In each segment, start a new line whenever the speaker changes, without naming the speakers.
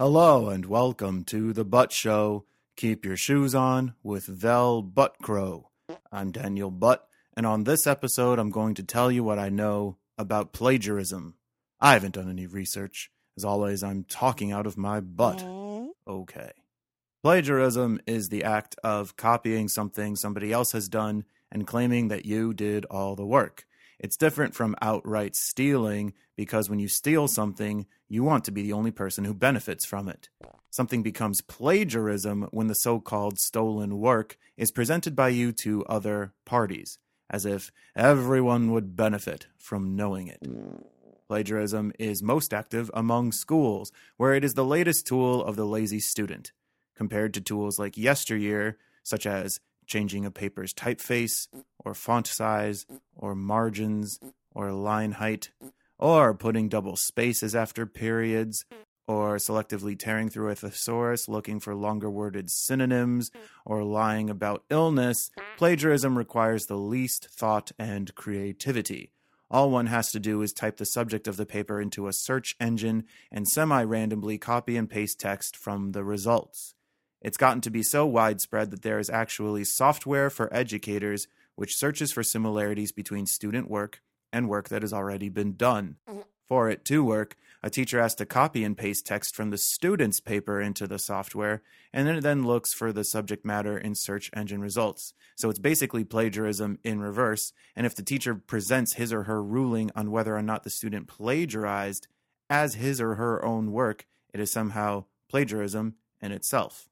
Hello and welcome to the Butt Show. Keep your shoes on with Vel Buttcrow. I'm Daniel Butt, and on this episode, I'm going to tell you what I know about plagiarism. I haven't done any research. As always, I'm talking out of my butt. Mm-hmm. Okay. Plagiarism is the act of copying something somebody else has done and claiming that you did all the work. It's different from outright stealing because when you steal something, you want to be the only person who benefits from it. Something becomes plagiarism when the so called stolen work is presented by you to other parties, as if everyone would benefit from knowing it. Plagiarism is most active among schools, where it is the latest tool of the lazy student, compared to tools like yesteryear, such as changing a paper's typeface, or font size, or margins, or line height, or putting double spaces after periods, mm. or selectively tearing through a thesaurus looking for longer worded synonyms, mm. or lying about illness, mm. plagiarism requires the least thought and creativity. All one has to do is type the subject of the paper into a search engine and semi randomly copy and paste text from the results. It's gotten to be so widespread that there is actually software for educators which searches for similarities between student work and work that has already been done. Mm-hmm. For it to work, a teacher has to copy and paste text from the student's paper into the software, and then it then looks for the subject matter in search engine results. So it's basically plagiarism in reverse, and if the teacher presents his or her ruling on whether or not the student plagiarized as his or her own work, it is somehow plagiarism in itself.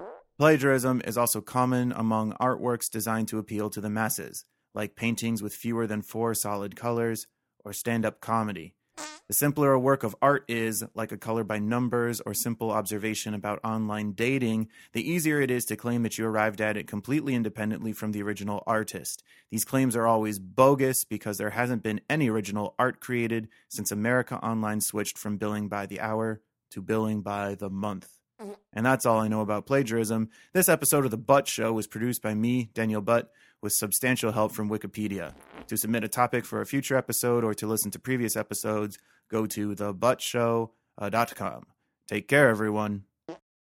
Mm-hmm. Plagiarism is also common among artworks designed to appeal to the masses, like paintings with fewer than four solid colors or stand up comedy. The simpler a work of art is, like a color by numbers or simple observation about online dating, the easier it is to claim that you arrived at it completely independently from the original artist. These claims are always bogus because there hasn't been any original art created since America Online switched from billing by the hour to billing by the month. And that's all I know about plagiarism. This episode of The Butt Show was produced by me, Daniel Butt, with substantial help from Wikipedia. To submit a topic for a future episode or to listen to previous episodes, go to thebuttshow.com. Uh, Take care, everyone.